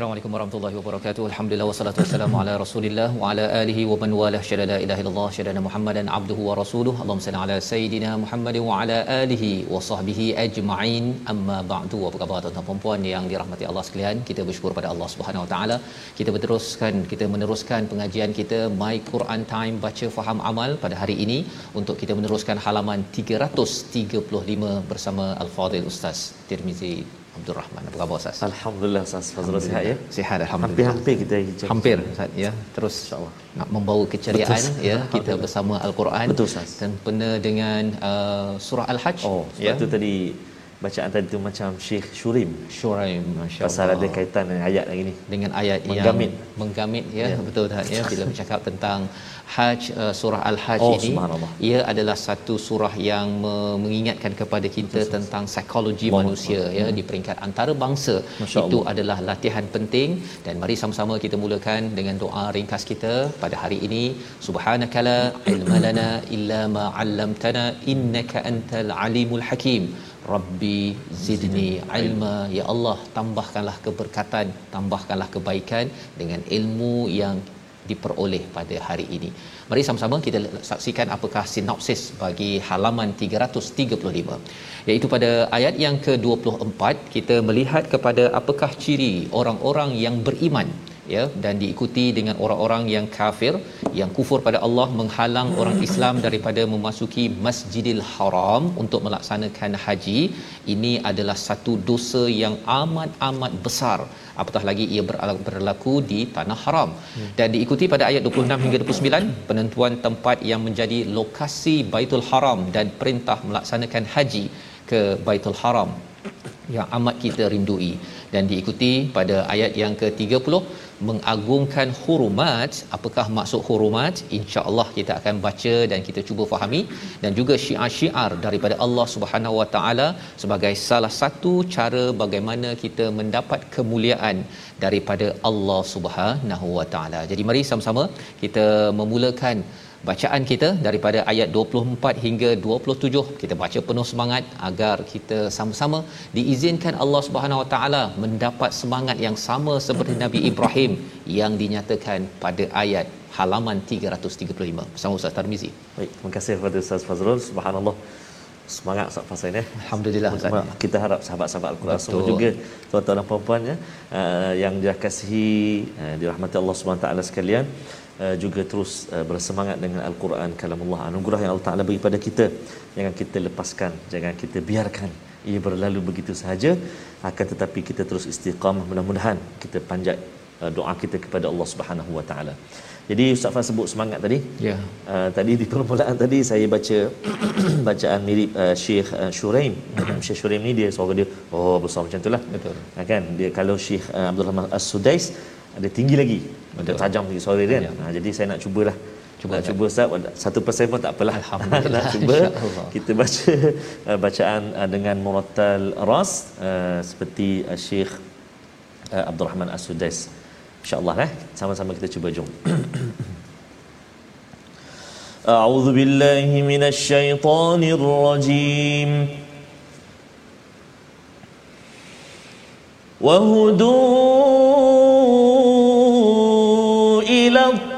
Assalamualaikum warahmatullahi wabarakatuh. Alhamdulillah wassalatu wassalamu ala Rasulillah wa ala alihi wa man wala syada la ilaha illallah syada Muhammadan abduhu wa rasuluh. Allahumma salli ala sayidina Muhammad wa ala alihi wa sahbihi ajma'in. Amma ba'du. Apa khabar tuan-tuan dan puan yang dirahmati Allah sekalian? Kita bersyukur pada Allah Subhanahu wa taala. Kita berteruskan kita meneruskan pengajian kita My Quran Time baca faham amal pada hari ini untuk kita meneruskan halaman 335 bersama Al-Fadil Ustaz Tirmizi Abdul Rahman. Apa khabar Ustaz? Alhamdulillah Ustaz Fazrul sihat ya. Sihat alhamdulillah. Hampir-hampir kita hijab. Hampir Ustaz ya. Terus insyaallah nak membawa keceriaan Betul. ya kita bersama Al-Quran Betul, Ustaz. sempena dengan uh, surah Al-Hajj Oh, ya. tu tadi bacaan tadi tu macam Syekh Shurim masya-Allah. pasal ada kaitan dengan ayat lagi ni. dengan ayat Menggamit. yang menggamit ya, Ya. betul tak ya bila bercakap tentang Hajj uh, surah Al-Hajj Oh, ini ia adalah satu surah yang me- mengingatkan kepada kita tentang psikologi Allah manusia ya di peringkat antarabangsa Masya itu Allah. adalah latihan penting dan mari sama-sama kita mulakan dengan doa ringkas kita pada hari ini subhanakala ilmalana illa ma 'allamtana innaka antal alimul hakim Rabbi zidni ilma. Ya Allah tambahkanlah keberkatan tambahkanlah kebaikan dengan ilmu yang diperoleh pada hari ini. Mari sama-sama kita saksikan apakah sinopsis bagi halaman 335 iaitu pada ayat yang ke-24 kita melihat kepada apakah ciri orang-orang yang beriman ya dan diikuti dengan orang-orang yang kafir yang kufur pada Allah menghalang orang Islam daripada memasuki Masjidil Haram untuk melaksanakan haji. Ini adalah satu dosa yang amat-amat besar. Apatah lagi ia berlaku, di tanah haram. Dan diikuti pada ayat 26 hingga 29 penentuan tempat yang menjadi lokasi Baitul Haram dan perintah melaksanakan haji ke Baitul Haram yang amat kita rindui dan diikuti pada ayat yang ke-30 mengagungkan hurumat. Apakah maksud hurumat? insya-Allah kita akan baca dan kita cuba fahami. Dan juga syiar-syiar daripada Allah Subhanahu Wa Taala sebagai salah satu cara bagaimana kita mendapat kemuliaan daripada Allah Subhanahu Wa Taala. Jadi mari sama-sama kita memulakan bacaan kita daripada ayat 24 hingga 27 kita baca penuh semangat agar kita sama-sama diizinkan Allah Subhanahu Wa Taala mendapat semangat yang sama seperti Nabi Ibrahim yang dinyatakan pada ayat halaman 335 bersama Ustaz Tarmizi. Baik, terima kasih kepada Ustaz Fazrul. Subhanallah. Semangat Ustaz Fazrul ya. Alhamdulillah Ustaz. Kita harap sahabat-sahabat Al-Quran Betul. semua juga tuan-tuan dan puan-puan ya uh, yang dirahmati uh, dirahmati Allah Subhanahu taala sekalian uh, juga terus uh, bersemangat dengan Al-Quran kalamullah anugerah yang Allah Taala bagi pada kita jangan kita lepaskan jangan kita biarkan ia berlalu begitu sahaja akan tetapi kita terus istiqamah mudah-mudahan kita panjat uh, doa kita kepada Allah Subhanahu wa taala jadi Ustaz Fah sebut semangat tadi Ya. Uh, tadi di permulaan tadi saya baca bacaan mirip uh, Syekh uh, Shuraim. Syekh Shuraim ni dia suara dia oh besar macam itulah. Betul. Ha, kan dia kalau Syekh uh, Abdul Rahman As-Sudais ada tinggi lagi. Ada tajam lagi suara dia kan. Ya. Ha, jadi saya nak cubalah. Cuba, Cuba nak Ustaz. cuba Ustaz satu persen pun tak apalah. Alhamdulillah, nak cuba insya-Allah. kita baca uh, bacaan uh, dengan murattal ras uh, seperti uh, Syekh uh, Abdul Rahman As-Sudais. Insya-Allah eh sama-sama kita cuba jom. أعوذ بالله من الشيطان الرجيم وهدوا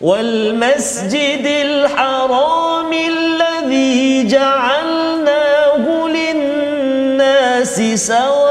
والمسجد الحرام الذي جعلناه للناس سواء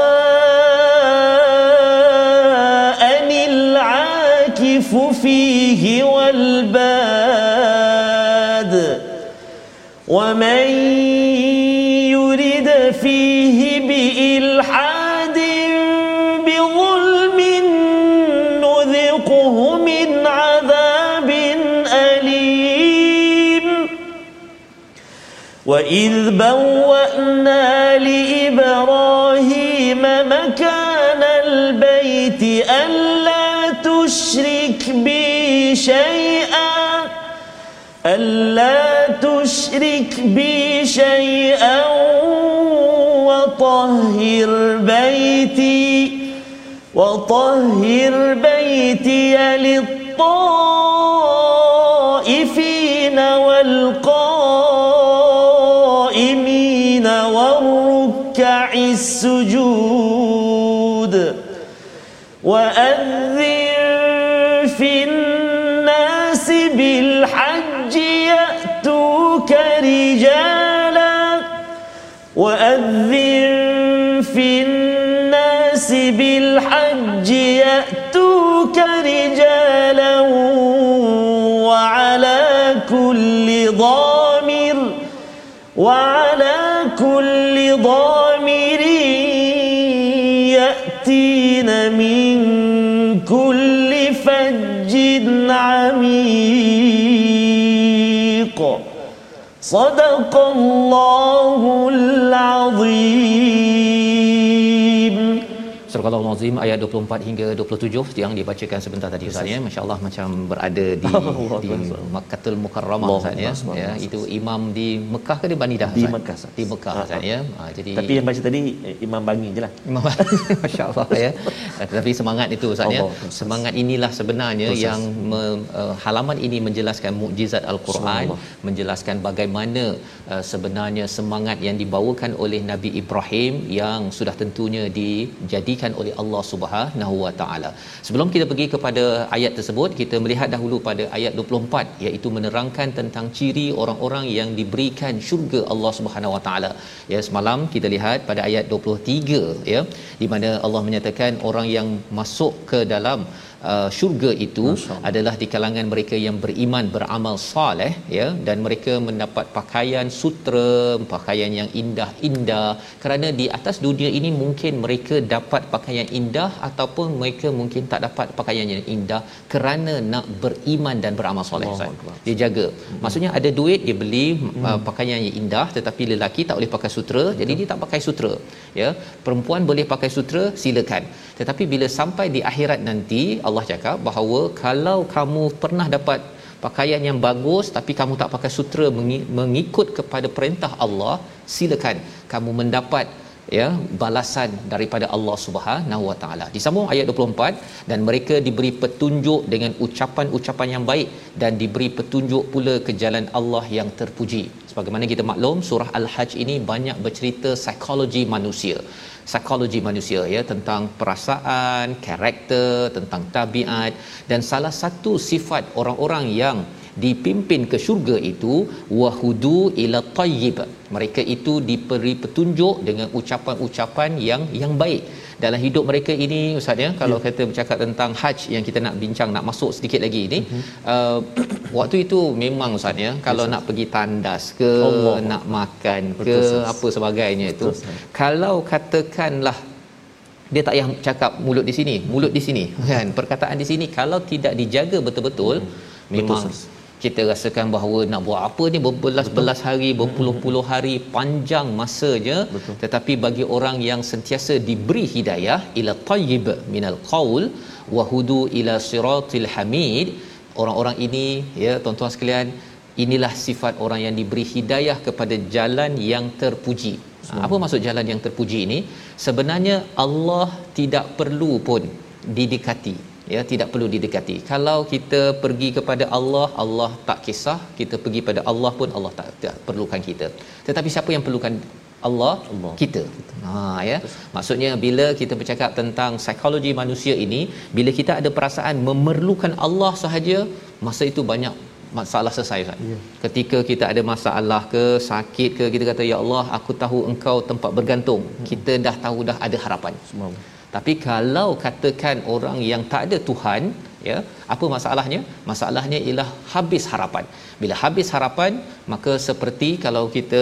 وإذ بوأنا لإبراهيم مكان البيت ألا تشرك بي شيئا ألا تشرك بي شيئا وطهر بيتي وطهر بيتي للطائفين السجود وأذن في الناس بالحج يأتوك رجالا وأذن في الناس بالحج يأتوك رجالا وعلى كل ضامر وعلى كل ضامر من كل فج عميق. صدق الله العظيم. Surah Al-Azim ayat 24 hingga 27 yang dibacakan sebentar tadi Ustaz ya. Masya-Allah macam berada di di Makkahul Mukarramah Ustaz ya. Ya, itu imam di Mekah ke di Bani Dah Di Mekah. Di Mekah Ustaz ya. Ha, jadi Tapi yang baca tadi eh, Imam Bangi je lah Imam Masya-Allah ya. Tetapi semangat itu Ustaz ya. Semangat inilah sebenarnya yang me, uh, halaman ini menjelaskan mukjizat Al-Quran, menjelaskan bagaimana uh, sebenarnya semangat yang dibawakan oleh Nabi Ibrahim yang sudah tentunya dijadikan oleh Allah Subhanahu Wa Taala. Sebelum kita pergi kepada ayat tersebut, kita melihat dahulu pada ayat 24 iaitu menerangkan tentang ciri orang-orang yang diberikan syurga Allah Subhanahu Wa Taala. Ya semalam kita lihat pada ayat 23 ya di mana Allah menyatakan orang yang masuk ke dalam uh, syurga itu adalah di kalangan mereka yang beriman beramal soleh ya dan mereka mendapat pakaian sutra pakaian yang indah-indah. Kerana di atas dunia ini mungkin mereka dapat pakaian indah ataupun mereka mungkin tak dapat pakaian yang indah kerana nak beriman dan beramal soleh Ustaz. Akbar. dia jaga. Maksudnya ada duit dia beli uh, pakaian yang indah tetapi lelaki tak boleh pakai sutra jadi dia tak pakai sutra ya. Perempuan boleh pakai sutra silakan. Tetapi bila sampai di akhirat nanti Allah cakap bahawa kalau kamu pernah dapat pakaian yang bagus tapi kamu tak pakai sutra mengi- mengikut kepada perintah Allah silakan kamu mendapat ya balasan daripada Allah Subhanahu Wa Taala. Disambung ayat 24 dan mereka diberi petunjuk dengan ucapan-ucapan yang baik dan diberi petunjuk pula ke jalan Allah yang terpuji. Sebagaimana kita maklum surah Al-Hajj ini banyak bercerita psikologi manusia. Psikologi manusia ya tentang perasaan, karakter, tentang tabiat dan salah satu sifat orang-orang yang dipimpin ke syurga itu wahudu ila tayyib mereka itu diberi petunjuk dengan ucapan-ucapan yang yang baik dalam hidup mereka ini ustaz ya kalau kita bercakap tentang haji yang kita nak bincang nak masuk sedikit lagi ini Mhm. uh, waktu itu memang ustaz ya kalau nak pergi tandas ke Allah. nak makan ke Betul, Ustaz. apa sebagainya itu Betul, Ustaz. kalau katakanlah dia tak payah cakap mulut di sini mulut di sini kan perkataan di sini kalau tidak dijaga betul-betul memang Hmm. Kita rasakan bahawa nak buat apa ni berbelas-belas hari berpuluh-puluh hari panjang masanya Betul. tetapi bagi orang yang sentiasa diberi hidayah ila tayyib minal qaul wa hudu ila siratil hamid. Orang-orang ini ya tuan-tuan sekalian inilah sifat orang yang diberi hidayah kepada jalan yang terpuji. Ha, apa maksud jalan yang terpuji ini? Sebenarnya Allah tidak perlu pun didekati ya tidak perlu didekati kalau kita pergi kepada Allah Allah tak kisah kita pergi pada Allah pun Allah tak, tak perlukan kita tetapi siapa yang perlukan Allah, Allah. kita. Ha ya. Maksudnya bila kita bercakap tentang psikologi manusia ini, bila kita ada perasaan memerlukan Allah sahaja, masa itu banyak masalah selesai Ustaz. Ya. Ketika kita ada masalah ke, sakit ke, kita kata ya Allah, aku tahu engkau tempat bergantung. Kita dah tahu dah ada harapan. Semua. Tapi kalau katakan orang yang tak ada Tuhan, ya, apa masalahnya? Masalahnya ialah habis harapan. Bila habis harapan, maka seperti kalau kita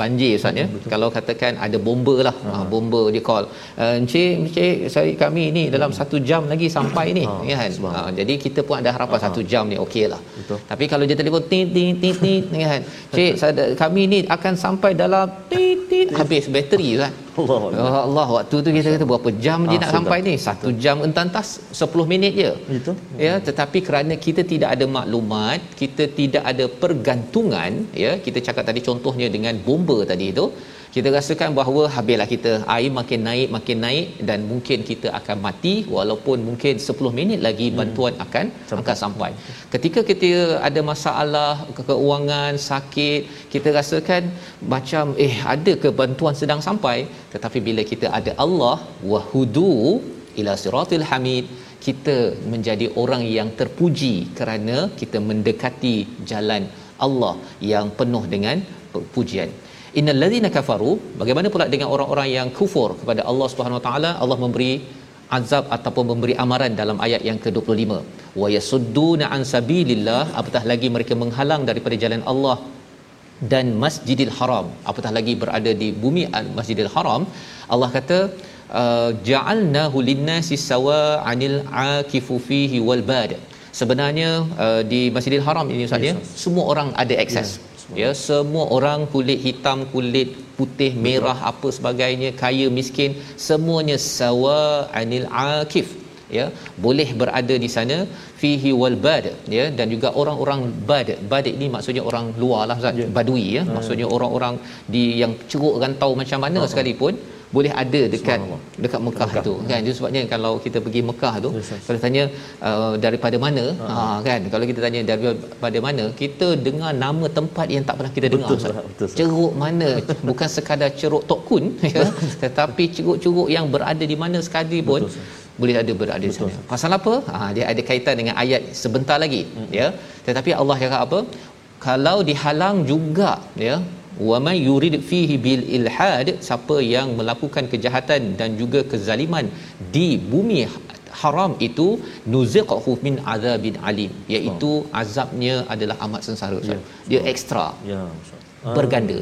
banjir Ustaz ya. Kalau katakan ada bomba lah, ha. bomba dia call. Uh, encik, encik, saya kami ni dalam satu jam lagi sampai ni, Ha, ya kan? Ha, jadi kita pun ada harapan satu jam ni okey lah. Betul. Tapi kalau dia telefon tit tit tit tit kan. Cik, saya, kami ni akan sampai dalam tit tit habis bateri Ustaz. Allah Ya Allah waktu tu kita kata berapa jam dia Ah, nak sudah. sampai ni? Satu jam entas 10 minit je. Itu. Ya, tetapi kerana kita tidak ada maklumat, kita tidak ada pergantungan, ya, kita cakap tadi contohnya dengan bomba tadi itu, kita rasakan bahawa habislah kita air makin naik makin naik dan mungkin kita akan mati walaupun mungkin 10 minit lagi bantuan akan Sampai. akan sampai. Ketika kita ada masalah ke- keuangan, sakit, kita rasakan macam eh ada ke bantuan sedang sampai tetapi bila kita ada Allah wahudu ila siratil hamid kita menjadi orang yang terpuji kerana kita mendekati jalan Allah yang penuh dengan pujian. Innal ladzina kafaru bagaimana pula dengan orang-orang yang kufur kepada Allah Subhanahu Wa Taala Allah memberi azab ataupun memberi amaran dalam ayat yang ke-25 wa yasudduna an sabilillah apatah lagi mereka menghalang daripada jalan Allah dan Masjidil Haram apatah lagi berada di bumi Masjidil Haram Allah kata uh, ja'alnahu linnasi sawa'anil akifu fihi wal bad. Sebenarnya uh, di Masjidil Haram ini Ustaz ya semua orang ada akses ya semua orang kulit hitam kulit putih merah apa sebagainya kaya miskin semuanya sawa anil akif. Ya boleh berada di sana fihi wal bad. Ya dan juga orang-orang bad. Bad ini maksudnya orang luar lah Ustaz. Ya. badui ya. Maksudnya orang-orang di yang ceruk rantau macam mana sekalipun boleh ada dekat dekat Mekah, Mekah. tu kan itu sebabnya kalau kita pergi Mekah tu Yes, yes. kalau tanya uh, daripada mana ha kan kalau kita tanya daripada mana kita dengar nama tempat yang tak pernah kita dengar Betul, Ustaz. Ustaz. Betul, Ustaz. ceruk mana bukan sekadar ceruk Tok Kun ya tetapi ceruk-ceruk yang berada di mana sekali pun Betul, Ustaz. boleh ada berada di sana. Pasal apa? Ha, dia ada kaitan dengan ayat sebentar lagi, hmm. ya. Tetapi Allah cakap apa? Kalau dihalang juga, ya. Wa may yurid fihi bil ilhad siapa yang melakukan kejahatan dan juga kezaliman di bumi haram itu nuziqhu min azabin alim. Iaitu azabnya adalah amat sengsara Ustaz. Dia ekstra Ya, Ustaz. berganda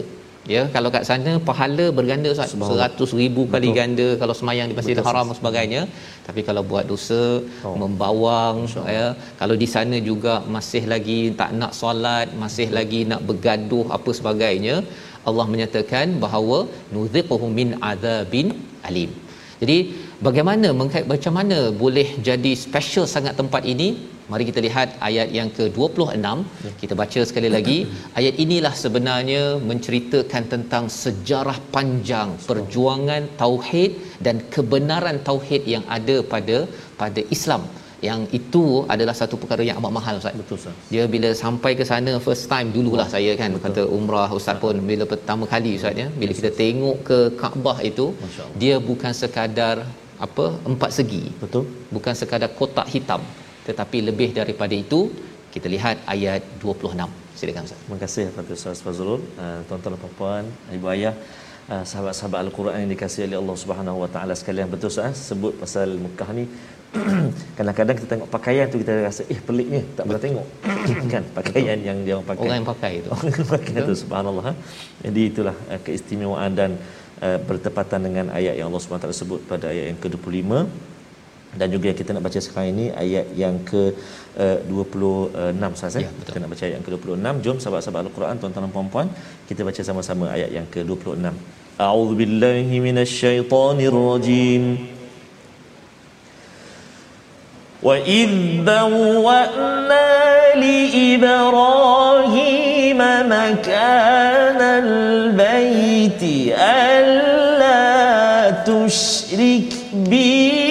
ya kalau kat sana pahala berganda Ustaz. 100 ribu kali Betul. ganda kalau semayang di Masjidil Haram dan sebagainya tapi kalau buat dosa Oh. membawang ya kalau di sana juga masih lagi tak nak solat masih lagi nak bergaduh apa sebagainya Allah menyatakan bahawa nuziquhu min azabin alim jadi bagaimana macam mana boleh jadi special sangat tempat ini? Mari kita lihat ayat yang ke-26. Kita baca sekali lagi. Ayat inilah sebenarnya menceritakan tentang sejarah panjang perjuangan tauhid dan kebenaran tauhid yang ada pada pada Islam. Yang itu adalah satu perkara yang amat mahal Ustaz. Betul, Ustaz. Dia bila sampai ke sana first time dululah saya kan kata umrah Ustaz pun bila pertama kali Ustaz ya. Bila kita tengok ke Kaabah itu dia bukan sekadar apa empat segi Betul. bukan sekadar kotak hitam tetapi lebih daripada itu kita lihat ayat 26 silakan Ustaz Terima kasih kepada Ustaz Fazrul, uh, tuan-tuan dan puan, ibu ayah, uh, sahabat-sahabat Al-Quran yang dikasihi oleh Allah Subhanahu Wa Taala sekalian. Betul Ustaz, sebut pasal Mekah ni kadang-kadang kita tengok pakaian tu kita rasa eh pelik ni, tak pernah tengok. kan pakaian yang dia orang pakai. orang yang pakai itu Orang yang pakai tu subhanallah. ha. Jadi itulah keistimewaan dan uh, bertepatan dengan ayat yang Allah Subhanahu Wa Taala sebut pada ayat yang ke-25 dan juga yang kita nak baca sekarang ini ayat yang ke uh, 26 Ustaz eh? Ya, betul. kita nak baca ayat yang ke-26 jom sahabat-sahabat al-Quran tuan-tuan dan puan-puan kita baca sama-sama ayat yang ke-26 A'udzubillahi minasyaitonirrajim وإذ بوأنا لإبراهيم مكان البيت ألا تشرك بي.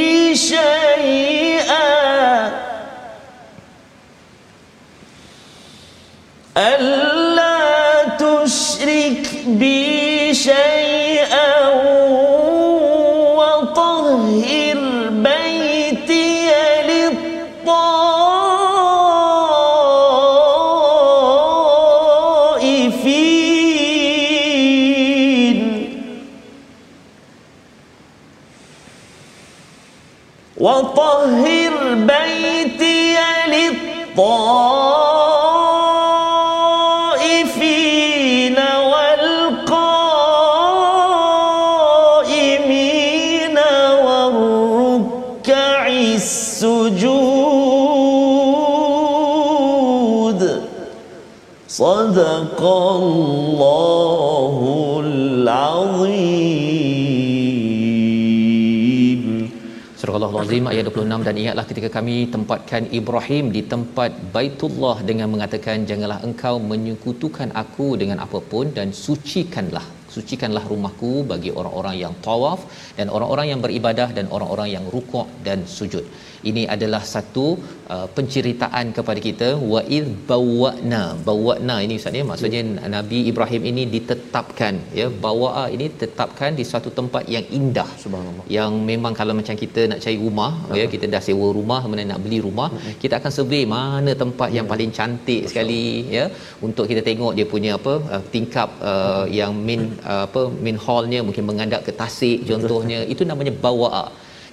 Surah Al-Azim ayat 26 dan ingatlah ketika kami tempatkan Ibrahim di tempat Baitullah dengan mengatakan janganlah engkau menyekutukan aku dengan apapun dan sucikanlah sucikanlah rumahku bagi orang-orang yang tawaf dan orang-orang yang beribadah dan orang-orang yang rukuk dan sujud. Ini adalah satu uh, penceritaan kepada kita wa id bawwa'na. Bawwa'na ini ustaz ya maksudnya ya. Nabi Ibrahim ini ditetapkan ya bawa'a ini tetapkan di suatu tempat yang indah. Subhanallah. Yang memang kalau macam kita nak cari rumah uh-huh. ya kita dah sewa rumah kemudian nak beli rumah uh-huh. kita akan survey mana tempat yeah. yang paling cantik Betul. sekali ya untuk kita tengok dia punya apa uh, tingkap uh, yang main uh, apa main hallnya mungkin menghadap ke tasik contohnya itu namanya bawa'a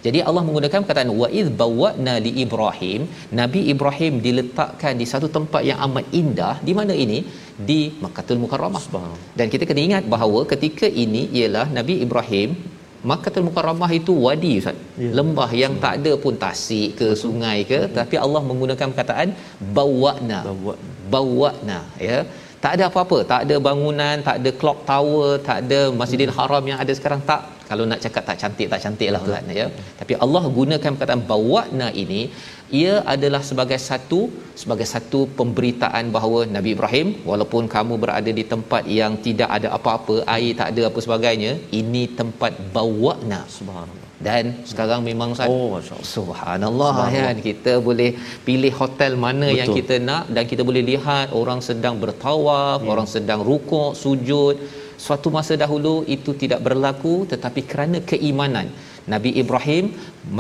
jadi Allah menggunakan perkataan wa id bawwa'na li Ibrahim, Nabi Ibrahim diletakkan di satu tempat yang amat indah. Di mana ini? Di Makkahul Mukarramah. Dan kita kena ingat bahawa ketika ini ialah Nabi Ibrahim Makkahul Mukarramah itu wadi Ustaz. Ya. Lembah yang tak ada pun tasik ke Betul. sungai ke ya. tapi Allah menggunakan perkataan bawwa'na. Bawwa'na ya. Tak ada apa-apa, tak ada bangunan, tak ada clock tower, tak ada Masjidil Haram yang ada sekarang tak. Kalau nak cakap tak cantik tak cantik lah Ustaz ya. Tapi Allah gunakan perkataan bawakna ini ia adalah sebagai satu sebagai satu pemberitaan bahawa Nabi Ibrahim walaupun kamu berada di tempat yang tidak ada apa-apa air tak ada apa sebagainya ini tempat bawakna subhanallah dan sekarang memang Ustaz oh, subhanallah kan kita boleh pilih hotel mana Betul. yang kita nak dan kita boleh lihat orang sedang bertawaf yeah. orang sedang rukuk sujud. Suatu masa dahulu itu tidak berlaku tetapi kerana keimanan. Nabi Ibrahim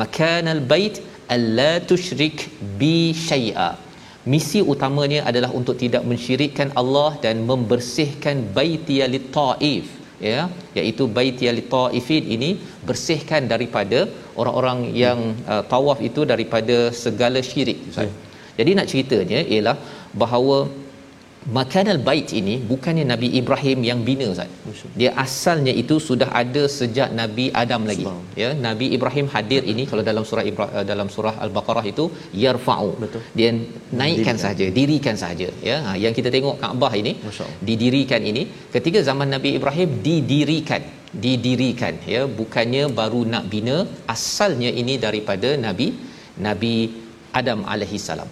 makanal bait alla tusyrik bi syai'a. Misi utamanya adalah untuk tidak mensyirikkan Allah dan membersihkan baitiya taif ya iaitu baitiya taifin ini bersihkan daripada orang-orang yang uh, tawaf itu daripada segala syirik ya. jadi nak ceritanya ialah bahawa Makanal bait ini bukannya Nabi Ibrahim yang bina Ustaz. Dia asalnya itu sudah ada sejak Nabi Adam lagi. Ya, Nabi Ibrahim hadir ini kalau dalam surah Ibra, eh, dalam surah Al-Baqarah itu yarfa'u. Betul. Dia naikkan saja, dirikan saja, ya. Ha, yang kita tengok Kaabah ini didirikan ini ketika zaman Nabi Ibrahim didirikan didirikan ya bukannya baru nak bina asalnya ini daripada Nabi Nabi Adam alaihi salam.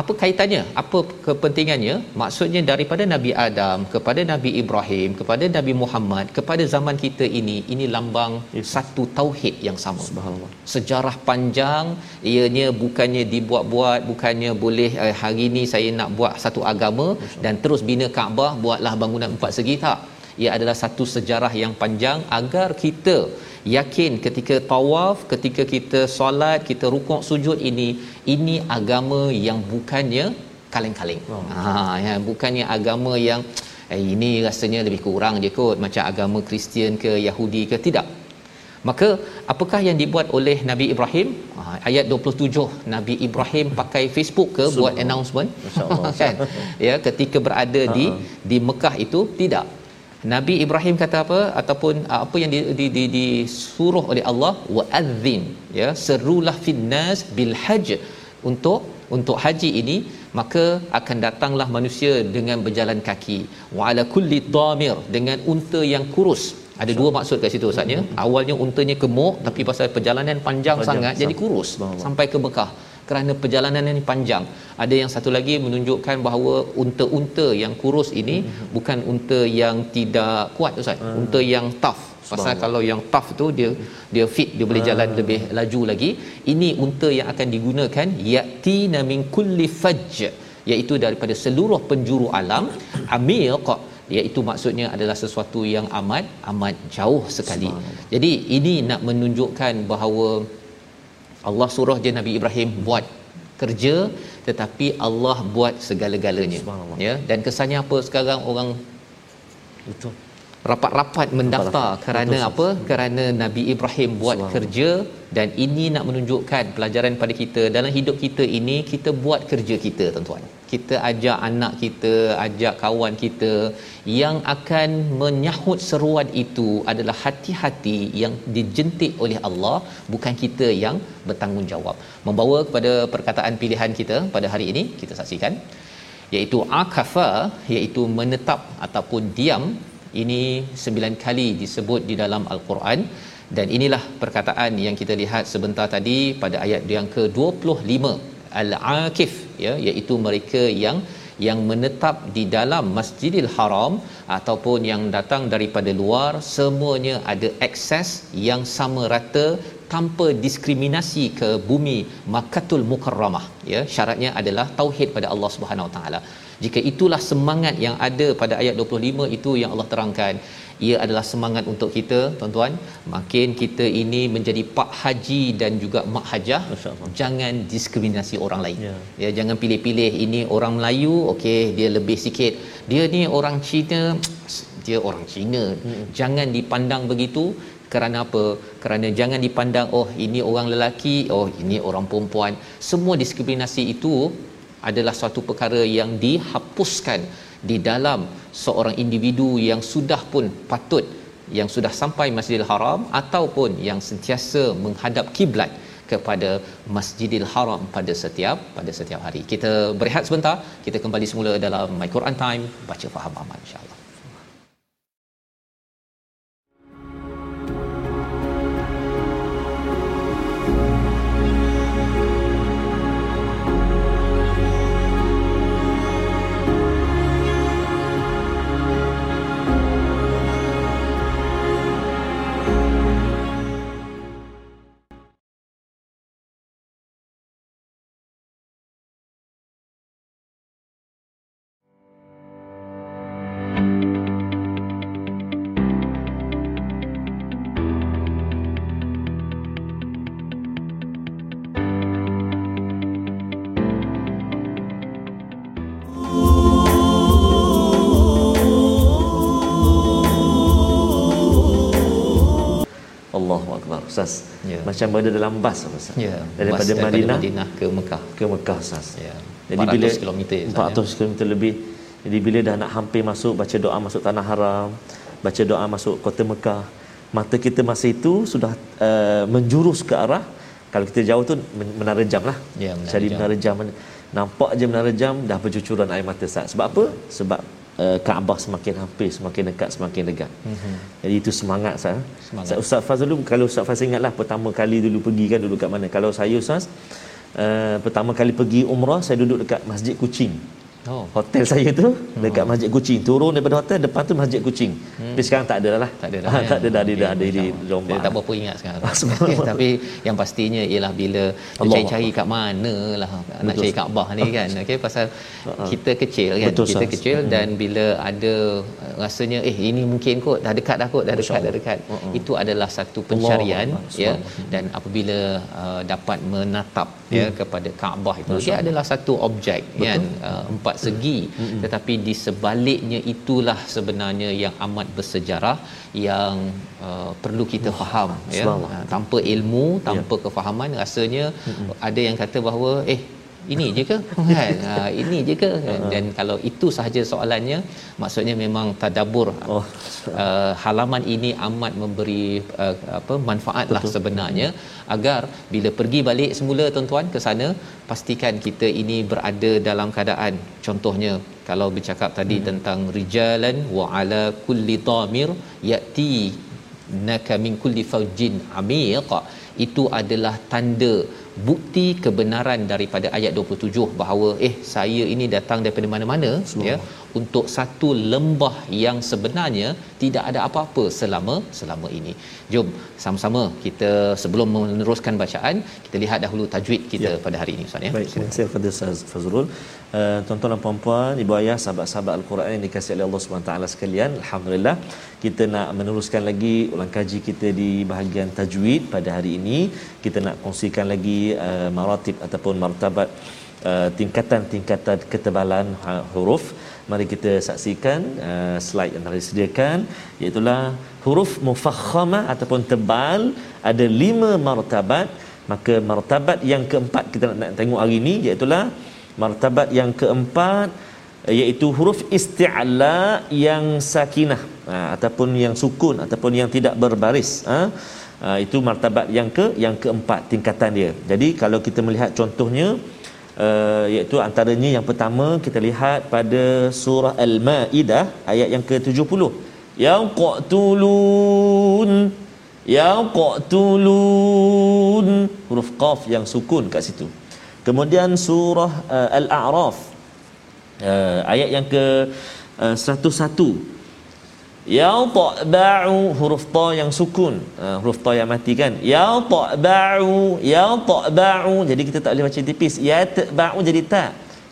Apa kaitannya? Apa kepentingannya? Maksudnya daripada Nabi Adam kepada Nabi Ibrahim kepada Nabi Muhammad kepada zaman kita ini ini lambang yes. satu tauhid yang sama. Subhanallah. Sejarah panjang ianya bukannya dibuat-buat bukannya boleh eh, hari ini saya nak buat satu agama dan terus bina Kaabah buatlah bangunan empat segi tak. Ia adalah satu sejarah yang panjang agar kita yakin ketika tawaf ketika kita solat kita rukuk sujud ini ini agama yang bukannya kaleng-kaleng. Oh. ha ya bukannya agama yang eh, ini rasanya lebih kurang je kot macam agama Kristian ke Yahudi ke tidak. Maka apakah yang dibuat oleh Nabi Ibrahim? Ha, ayat 27 Nabi Ibrahim pakai Facebook ke buat announcement? Kan? Ya ketika berada di di Mekah itu tidak Nabi Ibrahim kata apa? Ataupun uh, apa yang di, di, di, disuruh oleh Allah? Wa'adzin. Ya serulah finnas bil hajj untuk untuk haji ini maka akan datanglah manusia dengan berjalan kaki. Wa ala kulli damir. Dengan unta yang kurus. Ada dua maksud kat situ ustaz ya. Awalnya untanya gemuk tapi pasal perjalanan panjang, panjang sangat jadi kurus. Sampai ke Mekah kerana perjalanan ini panjang. Ada yang satu lagi menunjukkan bahawa unta-unta yang kurus ini hmm. bukan unta yang tidak kuat Ustaz. Hmm. Unta yang tough. Pasal kalau yang tough tu dia dia fit dia boleh jalan hmm. lebih laju lagi. Ini unta yang akan digunakan yatina min kulli fajj iaitu daripada seluruh penjuru alam amiq iaitu maksudnya adalah sesuatu yang amat amat jauh sekali. Jadi ini nak menunjukkan bahawa Allah suruh je Nabi Ibrahim buat kerja tetapi Allah buat segala-galanya. Ya dan kesannya apa sekarang orang? Betul rapat-rapat mendaftar Rapat-rapat. kerana Betul, apa? Kerana Nabi Ibrahim buat Subhanallah. kerja dan ini nak menunjukkan pelajaran pada kita. Dalam hidup kita ini kita buat kerja kita tuan-tuan. Kita ajak anak kita ajak kawan kita. Yang akan menyahut seruan itu adalah hati-hati yang dijentik oleh Allah bukan kita yang bertanggungjawab. Membawa kepada perkataan pilihan kita pada hari ini kita saksikan iaitu akafa iaitu menetap ataupun diam ini sembilan kali disebut di dalam al-Quran. Dan inilah perkataan yang kita lihat sebentar tadi pada ayat yang ke-25 al-akif ya iaitu mereka yang yang menetap di dalam Masjidil Haram ataupun yang datang daripada luar semuanya ada akses yang sama rata tanpa diskriminasi ke bumi Makkatul Mukarramah ya. Syaratnya adalah tauhid pada Allah Subhanahu Wa Taala jika itulah semangat yang ada pada ayat 25 itu yang Allah terangkan. Ia adalah semangat untuk kita tuan-tuan. Makin kita ini menjadi pak haji dan juga mak hajah jangan diskriminasi orang lain. Ya. ya jangan pilih-pilih ini orang Melayu okey dia lebih sikit. Dia ni orang Cina dia orang Cina. Hmm. jangan dipandang begitu. Kerana apa? Kerana jangan dipandang oh ini orang lelaki oh ini orang perempuan. Semua diskriminasi itu adalah suatu perkara yang dihapuskan di dalam seorang individu yang sudah pun patut yang sudah sampai Masjidil Haram ataupun yang sentiasa menghadap kiblat kepada Masjidil Haram pada setiap pada setiap hari. Kita berehat sebentar, kita kembali semula dalam My Quran Time, baca faham aman insya-Allah. Macam berada dalam bas apa, Ustaz. Ya, Daripada, bas Madinah Madinah ke Mekah. ke Mekah Ustaz. Ya. Jadi 400 bila kilometer, Ustaz, 400 km lebih. Jadi bila dah nak hampir masuk baca doa masuk tanah haram, baca doa masuk kota Mekah, mata kita masa itu sudah uh, menjurus ke arah kalau kita jauh tu men- menara jam lah. Ya, menara Cari jam. menara jam. Nampak je menara jam dah bercucuran air mata Ustaz. Sebab apa? Sebab uh, Kaabah semakin hampir, semakin dekat, semakin dekat. Mm-hmm. Jadi itu semangat Ustaz. Mhm. Semangat. Ustaz, Ustaz Faz dulu kalau Ustaz Faz ingatlah pertama kali dulu pergi kan dulu kat mana. Kalau saya Ustaz uh, pertama kali pergi umrah saya duduk dekat Masjid Kucing. Oh, Hotel saya tu dekat Masjid Kucing. Turun daripada hotel depan tu Masjid Kucing. Hmm. Tapi sekarang tak ada lah. tak ada dah. Ah, ya. tak ada dah dia Okey, dah ada di. Jombang. Dia tak berapa ingat sekarang. Tapi yang pastinya ialah bila cari-cari kat mana lah nak Betul. cari Kaabah ni kan. Okey pasal kita kecil kan. Betul, kita kecil dan bila ada uh, rasanya eh ini mungkin kot dah dekat dah kot dah dekat dah dekat. Itu adalah satu pencarian Allah. ya dan apabila uh, dapat menatap ya kepada Kaabah itu dia adalah satu objek kan uh, empat segi. Tetapi di sebaliknya itulah sebenarnya yang amat bersejarah yang uh, perlu kita faham ya. Uh, tanpa ilmu tanpa kefahaman rasanya ada yang kata bahawa eh ini je ke? Kan? Ha, ini je ke? Dan kalau itu sahaja soalannya maksudnya memang tadabbur. Oh. uh, halaman ini amat memberi uh, apa manfaat lah sebenarnya. Agar bila pergi balik semula tuan-tuan ke sana pastikan kita ini berada dalam keadaan. Contohnya kalau bercakap tadi hmm. tentang rijalan wa ala kulli damir yati naka min kulli faujin amiq itu adalah tanda bukti kebenaran daripada ayat 27 bahawa eh saya ini datang daripada mana-mana ya untuk satu lembah yang sebenarnya tidak ada apa-apa selama selama ini. Jom sama-sama kita sebelum meneruskan bacaan kita lihat dahulu tajwid kita pada hari ini Ustaz ya. Baik, terima kasih kepada Ustaz Fazrul. Uh, tuan-tuan dan puan-puan, ibu ayah, sahabat-sahabat Al-Quran yang dikasihi oleh Allah SWT sekalian, alhamdulillah kita nak meneruskan lagi ulang kaji kita di bahagian tajwid pada hari ini. Kita nak kongsikan lagi uh, maratib ataupun martabat uh, tingkatan-tingkatan ketebalan uh, huruf. Mari kita saksikan uh, slide yang telah disediakan iaitu huruf mufakhamah ataupun tebal. Ada lima martabat. Maka martabat yang keempat kita nak, nak tengok hari ini iaitu martabat yang keempat iaitu huruf isti'la yang sakinah ha, ataupun yang sukun ataupun yang tidak berbaris ha. Ha, itu martabat yang ke yang keempat tingkatan dia. Jadi kalau kita melihat contohnya uh, iaitu antaranya yang pertama kita lihat pada surah al-maidah ayat yang ke-70 yang qatulun yang qatulun huruf qaf yang sukun kat situ. Kemudian surah uh, al-a'raf uh, ayat yang ke uh, 101 Ya ta'ba'u huruf ta yang sukun. Uh, huruf ta yang mati kan? Ya ta'ba'u ya ta'ba'u jadi kita tak boleh baca tipis. Ya ta'ba'u jadi ta.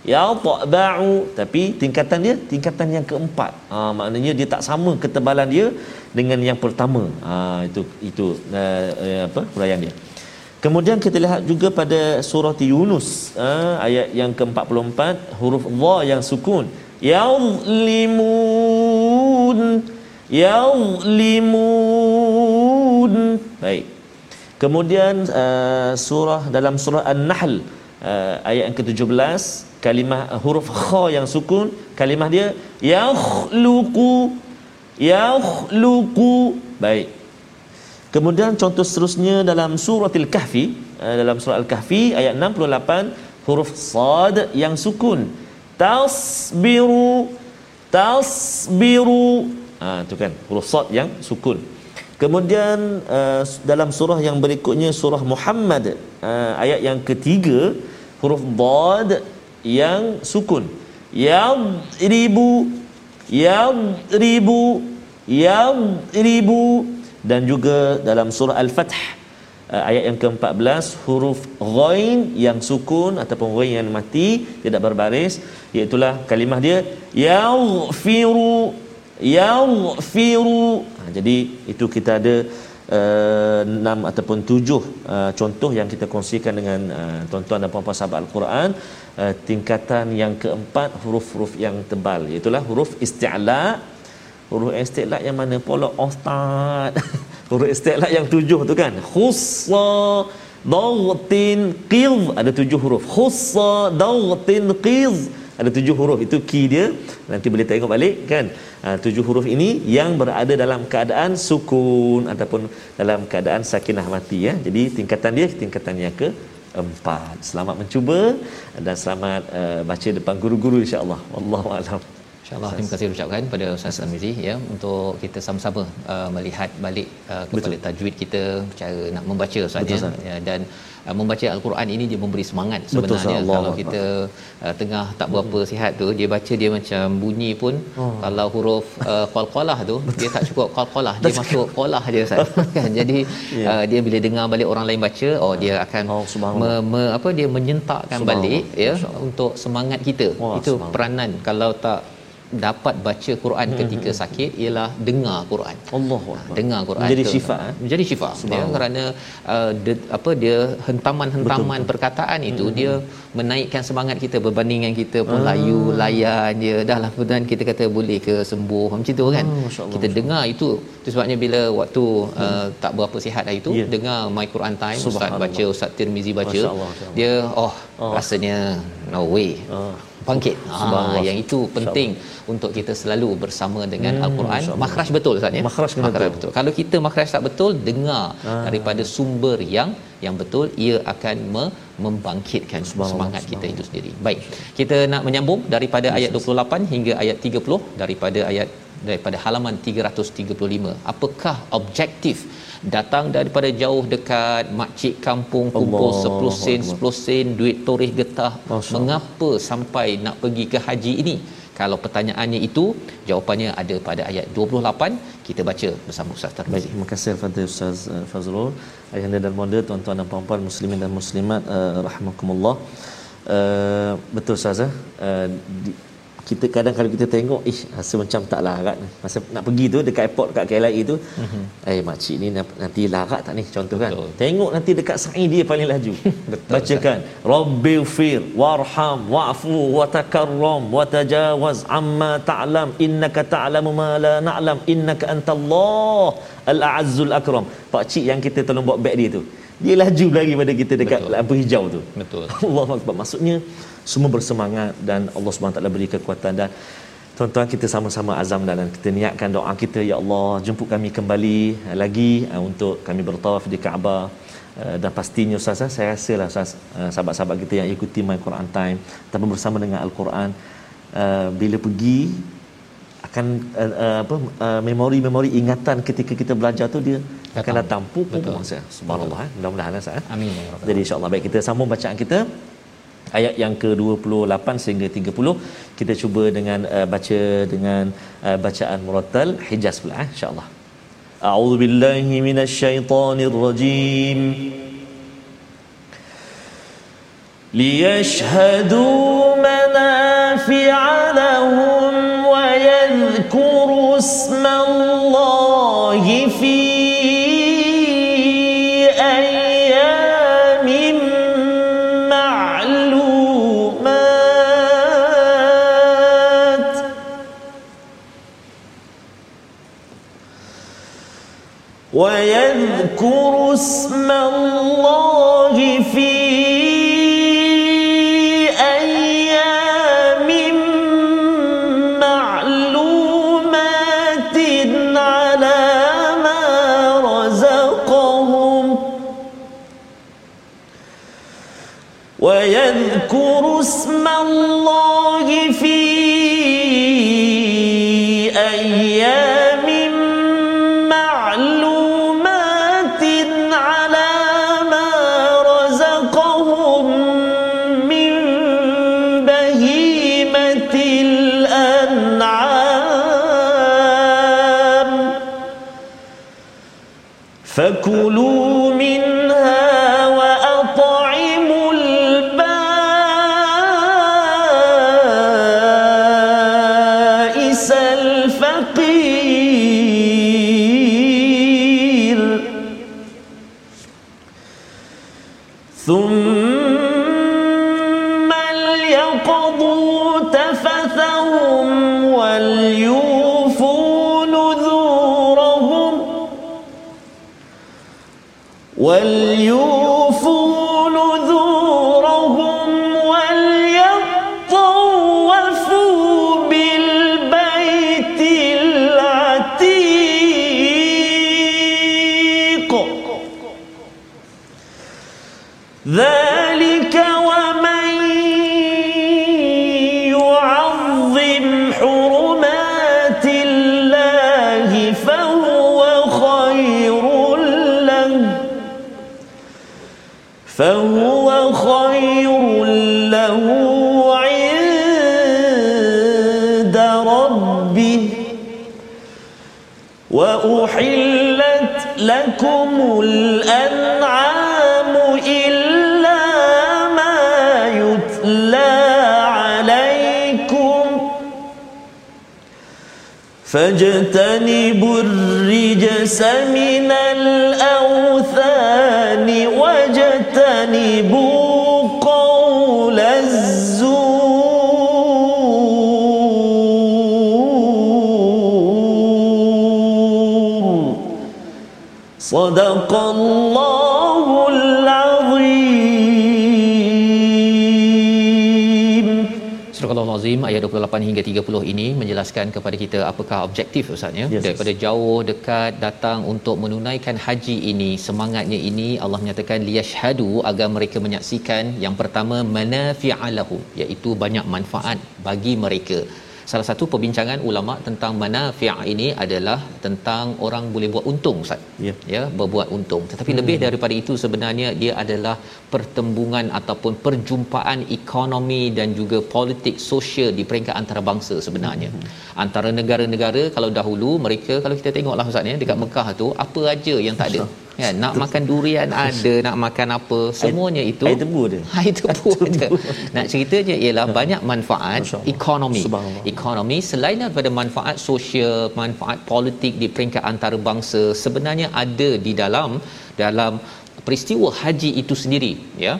Ya ta'ba'u tapi tingkatan dia tingkatan yang keempat. Uh, maknanya dia tak sama ketebalan dia dengan yang pertama. Uh, itu itu uh, uh, apa huraian dia. Kemudian kita lihat juga pada surah Yunus uh, ayat yang ke-44 huruf dha yang sukun. Ya limun yazlimun baik. Kemudian uh, surah dalam surah an-nahl uh, ayat yang ke-17 kalimah uh, huruf kha yang sukun kalimah dia yakhluqu yakhluqu. Baik. Kemudian contoh seterusnya dalam surah al-kahfi uh, dalam surah al-kahfi ayat 68 huruf sad yang sukun. Tasbiru tasbiru Ha, tu kan huruf sad yang sukun. Kemudian uh, dalam surah yang berikutnya surah Muhammad uh, ayat yang ketiga huruf dad yang sukun. Ya ribu ya ribu ya ribu dan juga dalam surah Al-Fath uh, ayat yang ke-14 huruf ghain yang sukun ataupun ghain yang mati tidak berbaris iaitu kalimah dia yaghfiru yaghfiru ha, jadi itu kita ada uh, enam ataupun tujuh uh, contoh yang kita kongsikan dengan uh, tuan-tuan dan puan-puan sahabat al-Quran. Uh, tingkatan yang keempat huruf-huruf yang tebal. Iaitu huruf isti'la. Huruf isti'la yang mana pula? Ustaz. Huruf isti'la yang tujuh tu kan? Khussa dawtin qiz ada tujuh huruf. Khussa dawtin qiz ada tujuh huruf itu key dia. Nanti boleh tengok balik kan? Ha, tujuh huruf ini yang berada dalam keadaan sukun ataupun dalam keadaan sakinah mati ya. Jadi tingkatan dia tingkatan yang ke empat selamat mencuba dan selamat uh, baca depan guru-guru insyaallah. Wallahu alam. InsyaAllah terima kasih ucapkan pada Ustaz Amizi ya untuk kita sama-sama uh, melihat balik uh, kepada Betul. tajwid kita cara nak membaca Ustaz ya. ya dan uh, membaca al-Quran ini dia memberi semangat sebenarnya Betul, kalau kita uh, tengah tak berapa sihat tu dia baca dia macam bunyi pun oh. kalau huruf uh, qalqalah tu dia tak cukup qalqalah dia masuk qalah je Ustaz. Kan? Jadi yeah. uh, dia bila dengar balik orang lain baca oh dia akan oh, me, me, apa dia menyentakkan balik ya untuk semangat kita. Oh, itu peranan. Kalau tak dapat baca Quran hmm, ketika hmm. sakit ialah dengar Quran. Allah dengar Quran menjadi syifa eh? menjadi syifa ya kerana uh, de, apa dia hentaman-hentaman Betul. perkataan itu hmm. dia menaikkan semangat kita berbandingan kita pun hmm. layu layan dia dah lah kemudian kita kata boleh ke sembuh macam tu kan. Hmm, Allah, kita dengar itu itu sebabnya bila waktu hmm. uh, tak berapa sihat hari itu yeah. dengar my Quran time ustaz baca ustaz Tirmizi baca dia oh, oh rasanya no way. Oh bangkit. Ha, yang itu penting untuk kita selalu bersama dengan hmm, al-Quran. Makhraj betul Ustaz ya. Makhraj betul. betul. betul. Kalau kita makhraj tak betul, dengar ha. daripada sumber yang yang betul, ia akan me- membangkitkan semangat kita itu sendiri. Baik. Kita nak menyambung daripada ayat 28 hingga ayat 30 daripada ayat daripada halaman 335. Apakah objektif datang daripada jauh dekat makcik kampung kumpul Allah 10 sen 10 sen duit toreh getah Masya mengapa sampai nak pergi ke haji ini kalau pertanyaannya itu jawapannya ada pada ayat 28 kita baca bersama Ustaz Tarmizi. Baik, terima kasih kepada Ustaz uh, Fazrul. Ayahanda dan bonda tuan-tuan dan puan-puan muslimin dan muslimat uh, rahimakumullah. Uh, betul Ustaz uh, di, kita kadang kalau kita tengok ish rasa macam tak larat masa nak pergi tu dekat airport dekat KLIA tu mm-hmm. eh makcik ni nanti larat tak ni? Contoh kan. Betul. tengok nanti dekat sa'i dia paling laju. Betul, bacakan rabbil fir warham wa'fu wa takarram wa tajawaz amma ta'lam innaka ta'lamu ma la na'lam innaka antallah al-a'azzul akram. Pak cik yang kita tolong bawa beg dia tu. Dia laju lagi pada kita dekat Betul. lampu hijau tu. Betul. Allah akbar. Maksudnya semua bersemangat dan Allah SWT beri kekuatan. Dan tuan-tuan kita sama-sama azam dan kita niatkan doa kita ya Allah jemput kami kembali lagi uh, untuk kami bertawaf di Kaabah. Uh, dan pastinya Ustaz saya rasa lah Ustaz sahabat-sahabat kita yang ikuti My Quran Time tapi bersama dengan Al-Quran bila pergi akan apa memori-memori ingatan ketika kita belajar tu dia akan datang. pupuk masa. Subhanallah mudah-mudahan Ustaz amin ya jadi insyaallah. Baik kita sambung bacaan kita. Ayat yang ke-28 sehingga 30 kita cuba dengan uh, baca dengan uh, bacaan murattal hijaz pula eh insyaallah. A'udzu billahi minasyaitonir rajim liyashhadu manafi'a lahum wa اسم الله في أيام معلومات. ويذكر اسم الله ويذكر اسم الله في أيام معلومات على ما رزقهم من بهيمة الأنعام. فكلوا فهو خير له عند ربه. وأحلت لكم الأنعام إلا ما يتلى عليكم. فاجتنبوا الرجس من Al-Azim ayat 28 hingga 30 ini menjelaskan kepada kita apakah objektif Ustaz ya? Yes, daripada jauh dekat datang untuk menunaikan haji ini semangatnya ini Allah menyatakan liyashhadu agar mereka menyaksikan yang pertama manafi'alahu iaitu banyak manfaat bagi mereka salah satu perbincangan ulama tentang manafi' ini adalah tentang orang boleh buat untung Ustaz Ya. ya berbuat untung tetapi hmm. lebih daripada itu sebenarnya dia adalah pertembungan ataupun perjumpaan ekonomi dan juga politik sosial di peringkat antarabangsa sebenarnya hmm. antara negara-negara kalau dahulu mereka kalau kita tengoklah ustaz ya dekat Mekah tu apa aja yang tak ada kan nak makan durian ada nak makan apa semuanya itu. air tebu dia air tebu aja nak ceritanya ialah banyak manfaat ekonomi. Ekonomi selain daripada manfaat sosial manfaat politik di peringkat antarabangsa sebenarnya ada di dalam dalam peristiwa haji itu sendiri ya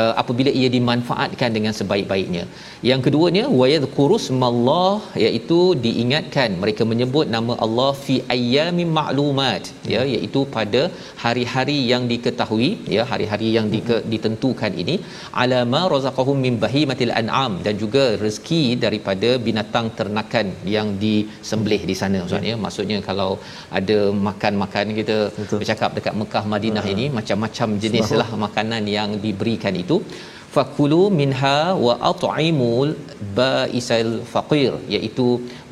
uh, apabila ia dimanfaatkan dengan sebaik-baiknya. Yang keduanya wayadhkuru smallah iaitu diingatkan. Mereka menyebut nama Allah fi ayyamin ma'lumat ya iaitu pada hari-hari yang diketahui ya hari-hari yang dike, ditentukan ini. Ala ma razaqahum min bahimatil an'am dan juga rezeki daripada binatang ternakan yang disembelih di sana ustaz ya. Maksudnya kalau ada makan-makan kita Betul. bercakap dekat Mekah Madinah ini macam-macam jenis lah makanan yang diberikan itu fakulu minha wa at'imul baisal faqir iaitu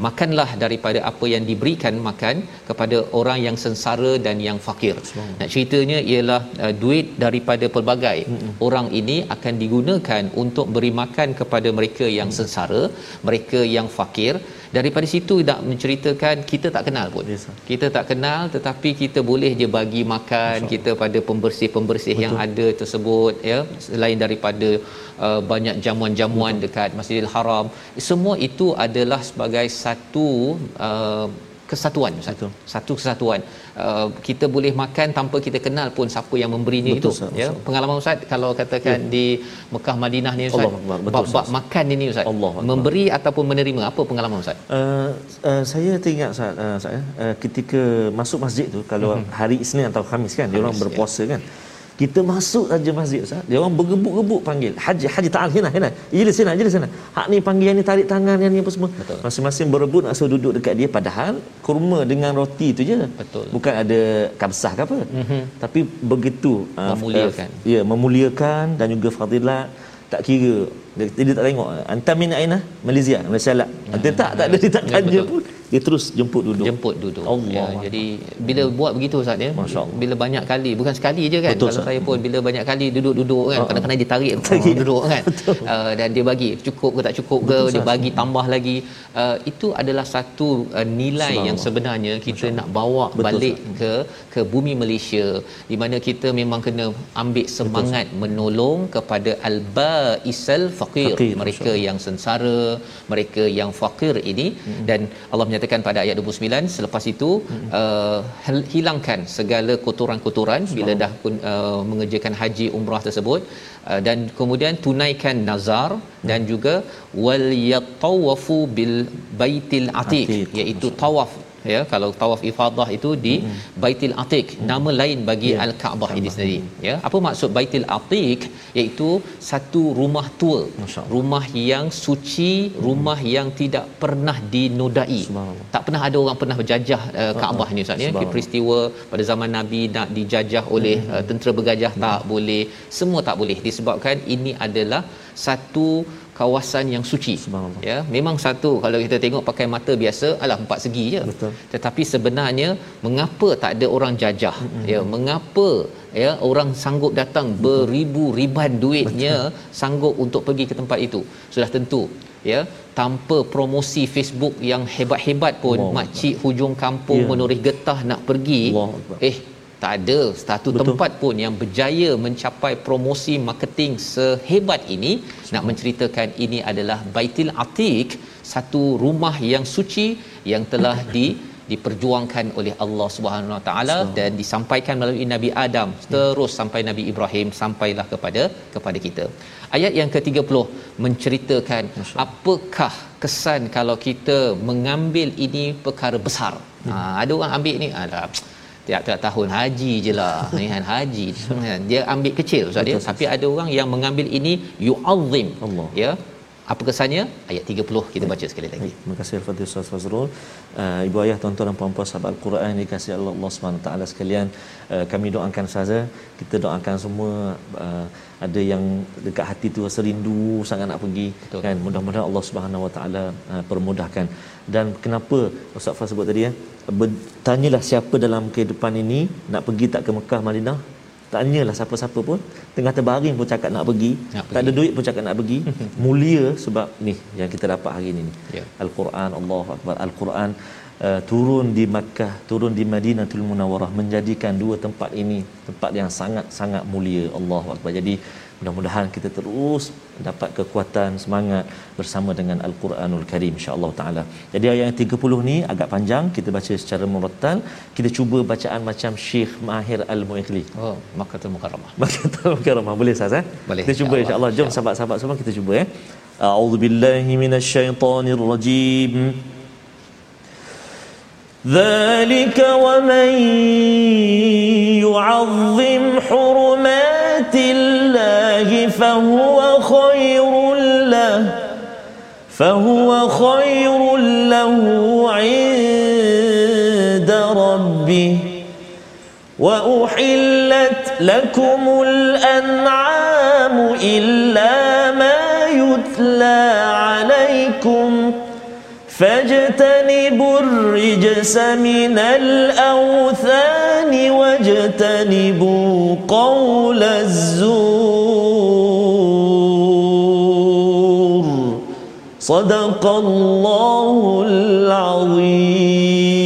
makanlah daripada apa yang diberikan makan kepada orang yang sengsara dan yang fakir. Nak ceritanya ialah uh, duit daripada pelbagai mm-hmm. orang ini akan digunakan untuk beri makan kepada mereka yang sengsara, mereka yang fakir. Daripada situ nak menceritakan kita tak kenal pun. Yes, sir. Kita tak kenal tetapi kita boleh je bagi makan kita pada pembersih-pembersih yang ada tersebut ya. Selain daripada uh, banyak jamuan-jamuan dekat Masjidil Haram. Semua itu adalah sebagai satu uh, kesatuan Ustaz. Betul. Satu kesatuan. Uh, kita boleh makan tanpa kita kenal pun siapa yang memberinya Betul, itu. Ustaz. Ya, pengalaman Ustaz kalau katakan di Mekah Madinah ni Ustaz. Allah. Betul, bab-bab Ustaz. makan ini Ustaz. Allah. Memberi ataupun menerima apa pengalaman Ustaz? Uh, uh, saya teringat saat uh, saya uh, ketika masuk masjid tu kalau Mhm. hari Isnin atau Khamis kan dia orang Khamis, berpuasa kan kita masuk saja masjid Ustaz. Dia orang bergebuk-gebuk panggil. Haji haji ta'al hina hina. Ijlis sini ijlis sana hak ni panggil yang ni tarik tangan yang ni apa semua. Betul. masing-masing berebut nak suruh duduk dekat dia. Padahal kurma dengan roti tu je. Betul. bukan ada kabsah ke apa. Mm-hmm. tapi begitu uh, Memuliakan. uh, ya memuliakan dan juga fadilat. Tak kira dia, dia tak tengok. Anta min aina? Malaysia Malaysia lah dia tak tak ada dia tak Ya, tanya betul. pun dia terus jemput duduk. Jemput duduk. Allah. Ya, Allah. jadi bila buat begitu Ustaz ya bila banyak kali bukan sekali je kan Betul, kalau Ustaz. saya pun bila banyak kali duduk-duduk kan ha. kadang-kadang dia tarik duduk kan. Uh, dan dia bagi cukup ke tak cukup ke Betul, dia bagi tambah lagi. Uh, itu adalah satu uh, nilai yang sebenarnya kita nak bawa Betul, balik ke ke bumi Malaysia di mana kita memang kena ambil semangat menolong kepada albaisal Faqir, mereka yang sengsara mereka yang fakir ini. Hmm. dan Allah menyatakan pada ayat 29 selepas itu hmm. uh, hilangkan segala kotoran-kotoran bila dah pun uh, mengerjakan haji umrah tersebut uh, dan kemudian tunaikan nazar hmm. dan juga wal yatawafu bil baitil Atiq, iaitu tawaf ya kalau tawaf ifadah itu di hmm. Baitul Atiq nama lain bagi Ya. Al-Kaabah ini sendiri. Ya apa maksud Baitul Atiq? Iaitu satu rumah tua rumah yang suci rumah yang tidak pernah dinodai. Tak pernah ada orang pernah berjajah uh, Kaabah ni Ustaz ya. Peristiwa pada zaman Nabi nak dijajah oleh uh, tentera bergajah tak boleh. Semua tak boleh. Disebabkan ini adalah satu kawasan yang suci Subhanallah. ya memang satu kalau kita tengok pakai mata biasa alah empat segi je Betul. tetapi sebenarnya mengapa tak ada orang jajah mm-hmm. ya mengapa ya orang sanggup datang beribu riban duitnya sanggup untuk pergi ke tempat itu sudah tentu ya tanpa promosi Facebook yang hebat-hebat pun Allah makcik hujung kampung Ya. menoreh getah nak pergi Allah Akbar. eh tak ada satu Betul. tempat pun yang berjaya mencapai promosi marketing sehebat ini nak menceritakan ini adalah Baitul Atiq satu rumah yang suci yang telah di diperjuangkan oleh Allah Subhanahu Wa Taala dan disampaikan melalui Nabi Adam terus sampai Nabi Ibrahim sampailah kepada kepada kita. Ayat yang ke-30 menceritakan apakah kesan kalau kita mengambil ini perkara besar. Ha, ada orang ambil ni ada tiap-tiap tahun haji je lah. Ni kan haji. Dia ambil kecil ustaz dia Betul, tapi ada orang yang mengambil ini yu'azzim. Ya apa kesannya ayat 30 kita baca sekali lagi Baik, terima kasih Al-Fatih Ustaz Fazrul. Uh, ibu ayah, tuan-tuan dan puan-puan sahabat Al-Quran dikasihi Allah, Allah Subhanahu taala sekalian, uh, kami doakan saja, kita doakan semua uh, ada yang dekat hati tu rasa rindu sangat nak pergi Betul. kan mudah-mudahan Allah Subhanahu Wa taala permudahkan. Dan kenapa Ustaz Faz sebut tadi ya? Bertanyalah siapa dalam kehidupan ini nak pergi tak ke Mekah Madinah? Tanyalah siapa-siapa pun tengah terbaring pun cakap nak pergi, Nak tak ada duit pun cakap nak pergi. Mulia sebab ni yang kita dapat hari ini ni. Ya. Al-Quran Allahu Akbar Al-Quran uh, turun di Makkah turun di Madinatul Munawwarah menjadikan dua tempat ini tempat yang sangat-sangat mulia Allah Akbar jadi mudah-mudahan kita terus dapat kekuatan semangat bersama dengan Al-Quranul Karim insya-Allah taala. Jadi ayat yang 30 ni agak panjang kita baca secara murattal. Kita cuba bacaan macam Syekh Mahir Al-Muikhli. Oh, Makkatul Mukarramah. Makkatul Mukarramah boleh Ustaz eh? Boleh. Kita cuba insya-Allah. Jom sahabat-sahabat semua kita cuba ya. A'udzu billahi minasyaitonir rajim. ذلك ومن يعظم حرمات الله فهو خير له فهو خير له عند ربه. وأحلت لكم الأنعام إلا ما يتلى عليكم فاجتنبوا الرجس من الأوثان واجتنبوا قول الزور. صدق الله العظيم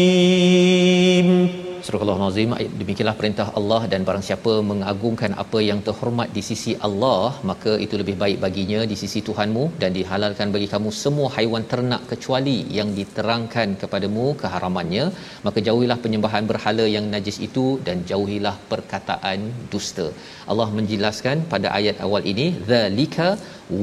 Al-Azim demikianlah perintah Allah dan barang siapa mengagungkan apa yang terhormat di sisi Allah maka itu lebih baik baginya di sisi Tuhanmu dan dihalalkan bagi kamu semua haiwan ternak kecuali yang diterangkan kepadamu keharamannya. Maka jauhilah penyembahan berhala yang najis itu dan jauhilah perkataan dusta. Allah menjelaskan pada ayat awal ini zalika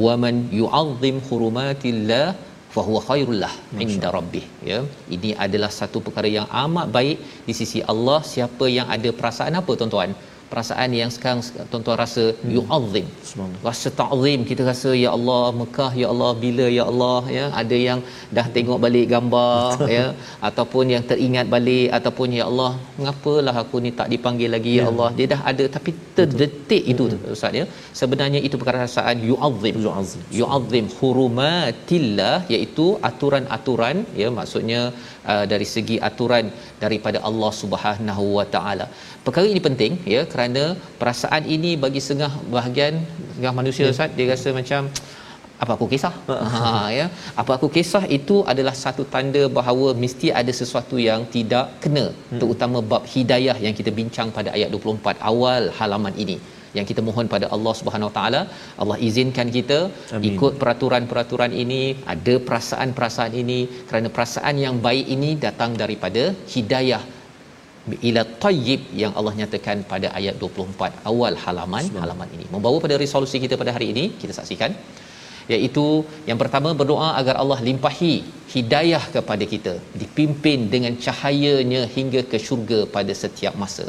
waman yu'azzim hurumatillah fahuwa khairullah inda rabbih ya. Ini adalah satu perkara yang amat baik di sisi Allah. Siapa yang ada perasaan apa tuan-tuan perasaan yang sekarang tuan-tuan rasa hmm. yu'azzim rasa ta'zim kita rasa ya Allah Mekah ya Allah bila ya Allah ya. Ada yang dah tengok balik gambar ya ataupun yang teringat balik ataupun ya Allah mengapalah aku ni tak dipanggil lagi ya, ya. Allah. Dia dah ada tapi terdetik itu hmm. ustaz ya. Sebenarnya itu perasaan yu'azzim. Yu'azzim. Yu'azzim hurumatillah iaitu aturan-aturan ya maksudnya uh, dari segi aturan daripada Allah Subhanahu Wa Taala. Perkara ini penting ya kerana perasaan ini bagi setengah bahagian setengah manusia ya. Ustaz dia rasa macam apa aku kisah ha ya apa aku kisah itu adalah satu tanda bahawa mesti ada sesuatu yang tidak kena hmm. terutama bab hidayah yang kita bincang pada ayat 24 awal halaman ini yang kita mohon pada Allah Subhanahu Wa Taala Allah izinkan kita Amin. ikut peraturan-peraturan ini ada perasaan-perasaan ini kerana perasaan yang baik ini datang daripada hidayah ila tayyib yang Allah nyatakan pada ayat 24 awal halaman halaman ini. Membawa pada resolusi kita pada hari ini kita saksikan iaitu yang pertama berdoa agar Allah limpahi hidayah kepada kita dipimpin dengan cahayanya hingga ke syurga pada setiap masa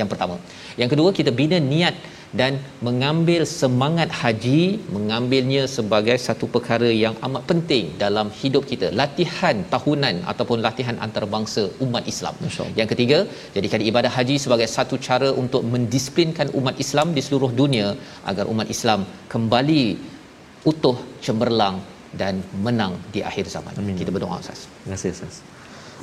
yang pertama yang kedua kita bina niat dan mengambil semangat haji mengambilnya sebagai satu perkara yang amat penting dalam hidup kita latihan tahunan ataupun latihan antarabangsa umat Islam. Yang ketiga, jadikan ibadah haji sebagai satu cara untuk mendisiplinkan umat Islam di seluruh dunia agar umat Islam kembali utuh cemerlang dan menang di akhir zaman. Amin. Kita berdoa Ustaz. Terima kasih Ustaz.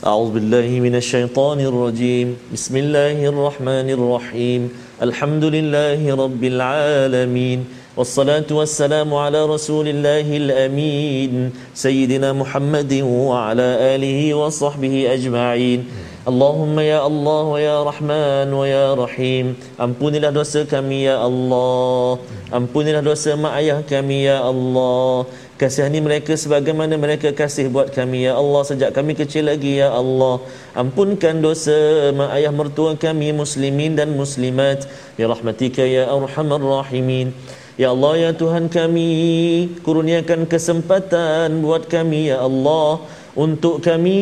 أعوذ بالله من الشيطان الرجيم بسم الله الرحمن الرحيم الحمد لله رب العالمين والصلاة والسلام على رسول الله الأمين سيدنا محمد وعلى آله وصحبه أجمعين اللهم يا الله ويا رحمن ويا رحيم ampunilah dosa kami ya Allah ampunilah dosa mak ayah kami ya Allah Kasihani mereka sebagaimana mereka kasih buat kami ya Allah sejak kami kecil lagi ya Allah. Ampunkan dosa mak ayah mertua kami muslimin dan muslimat bi rahmatika ya arhamar rahimin. Ya Allah ya Tuhan kami kurniakan kesempatan buat kami ya Allah untuk kami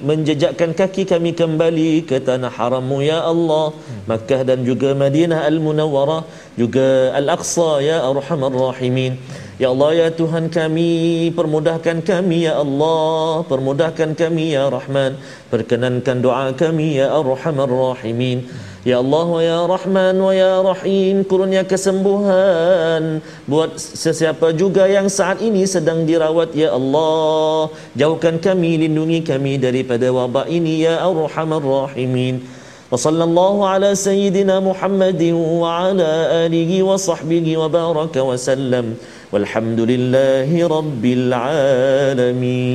menjejakkan kaki kami kembali ke tanah harammu ya Allah Makkah dan juga Madinah Al-Munawwarah juga Al-Aqsa ya arhamar rahimin Ya Allah ya Tuhan kami permudahkan kami ya Allah permudahkan kami ya Rahman perkenankan doa kami ya Arhamar Rahimin Ya Allah ya Rahman wa ya Rahim kurnia kesembuhan buat sesiapa juga yang saat ini sedang dirawat ya Allah jauhkan kami lindungi kami daripada wabak ini ya Arhamar Rahimin وصلى الله على سيدنا محمد وعلى آله وصحبه وبارك وسلم والحمد لله رب العالمين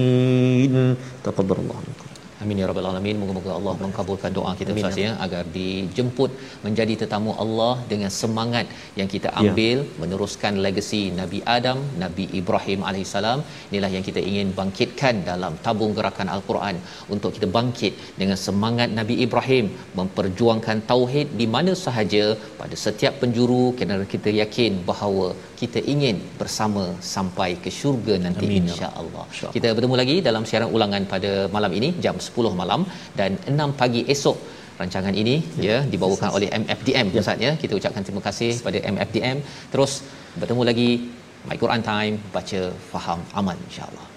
تقدر الله منك. Amin ya rabbal alamin. Moga-moga Allah mengabulkan doa kita Ustaz ya agar dijemput menjadi tetamu Allah dengan semangat yang kita ambil ya. meneruskan legasi Nabi Adam, Nabi Ibrahim alaihissalam. Inilah yang kita ingin bangkitkan dalam tabung gerakan Al-Quran untuk kita bangkit dengan semangat Nabi Ibrahim memperjuangkan tauhid di mana sahaja pada setiap penjuru kerana kita yakin bahawa kita ingin bersama sampai ke syurga nanti ya insya-Allah. Insya kita bertemu lagi dalam siaran ulangan pada malam ini jam 10 malam dan 6 pagi esok rancangan ini ya, ya dibawakan oleh MFDM ya. Ustaz ya. Kita ucapkan terima kasih kepada MFDM. Terus bertemu lagi My Quran Time baca faham aman insya-Allah.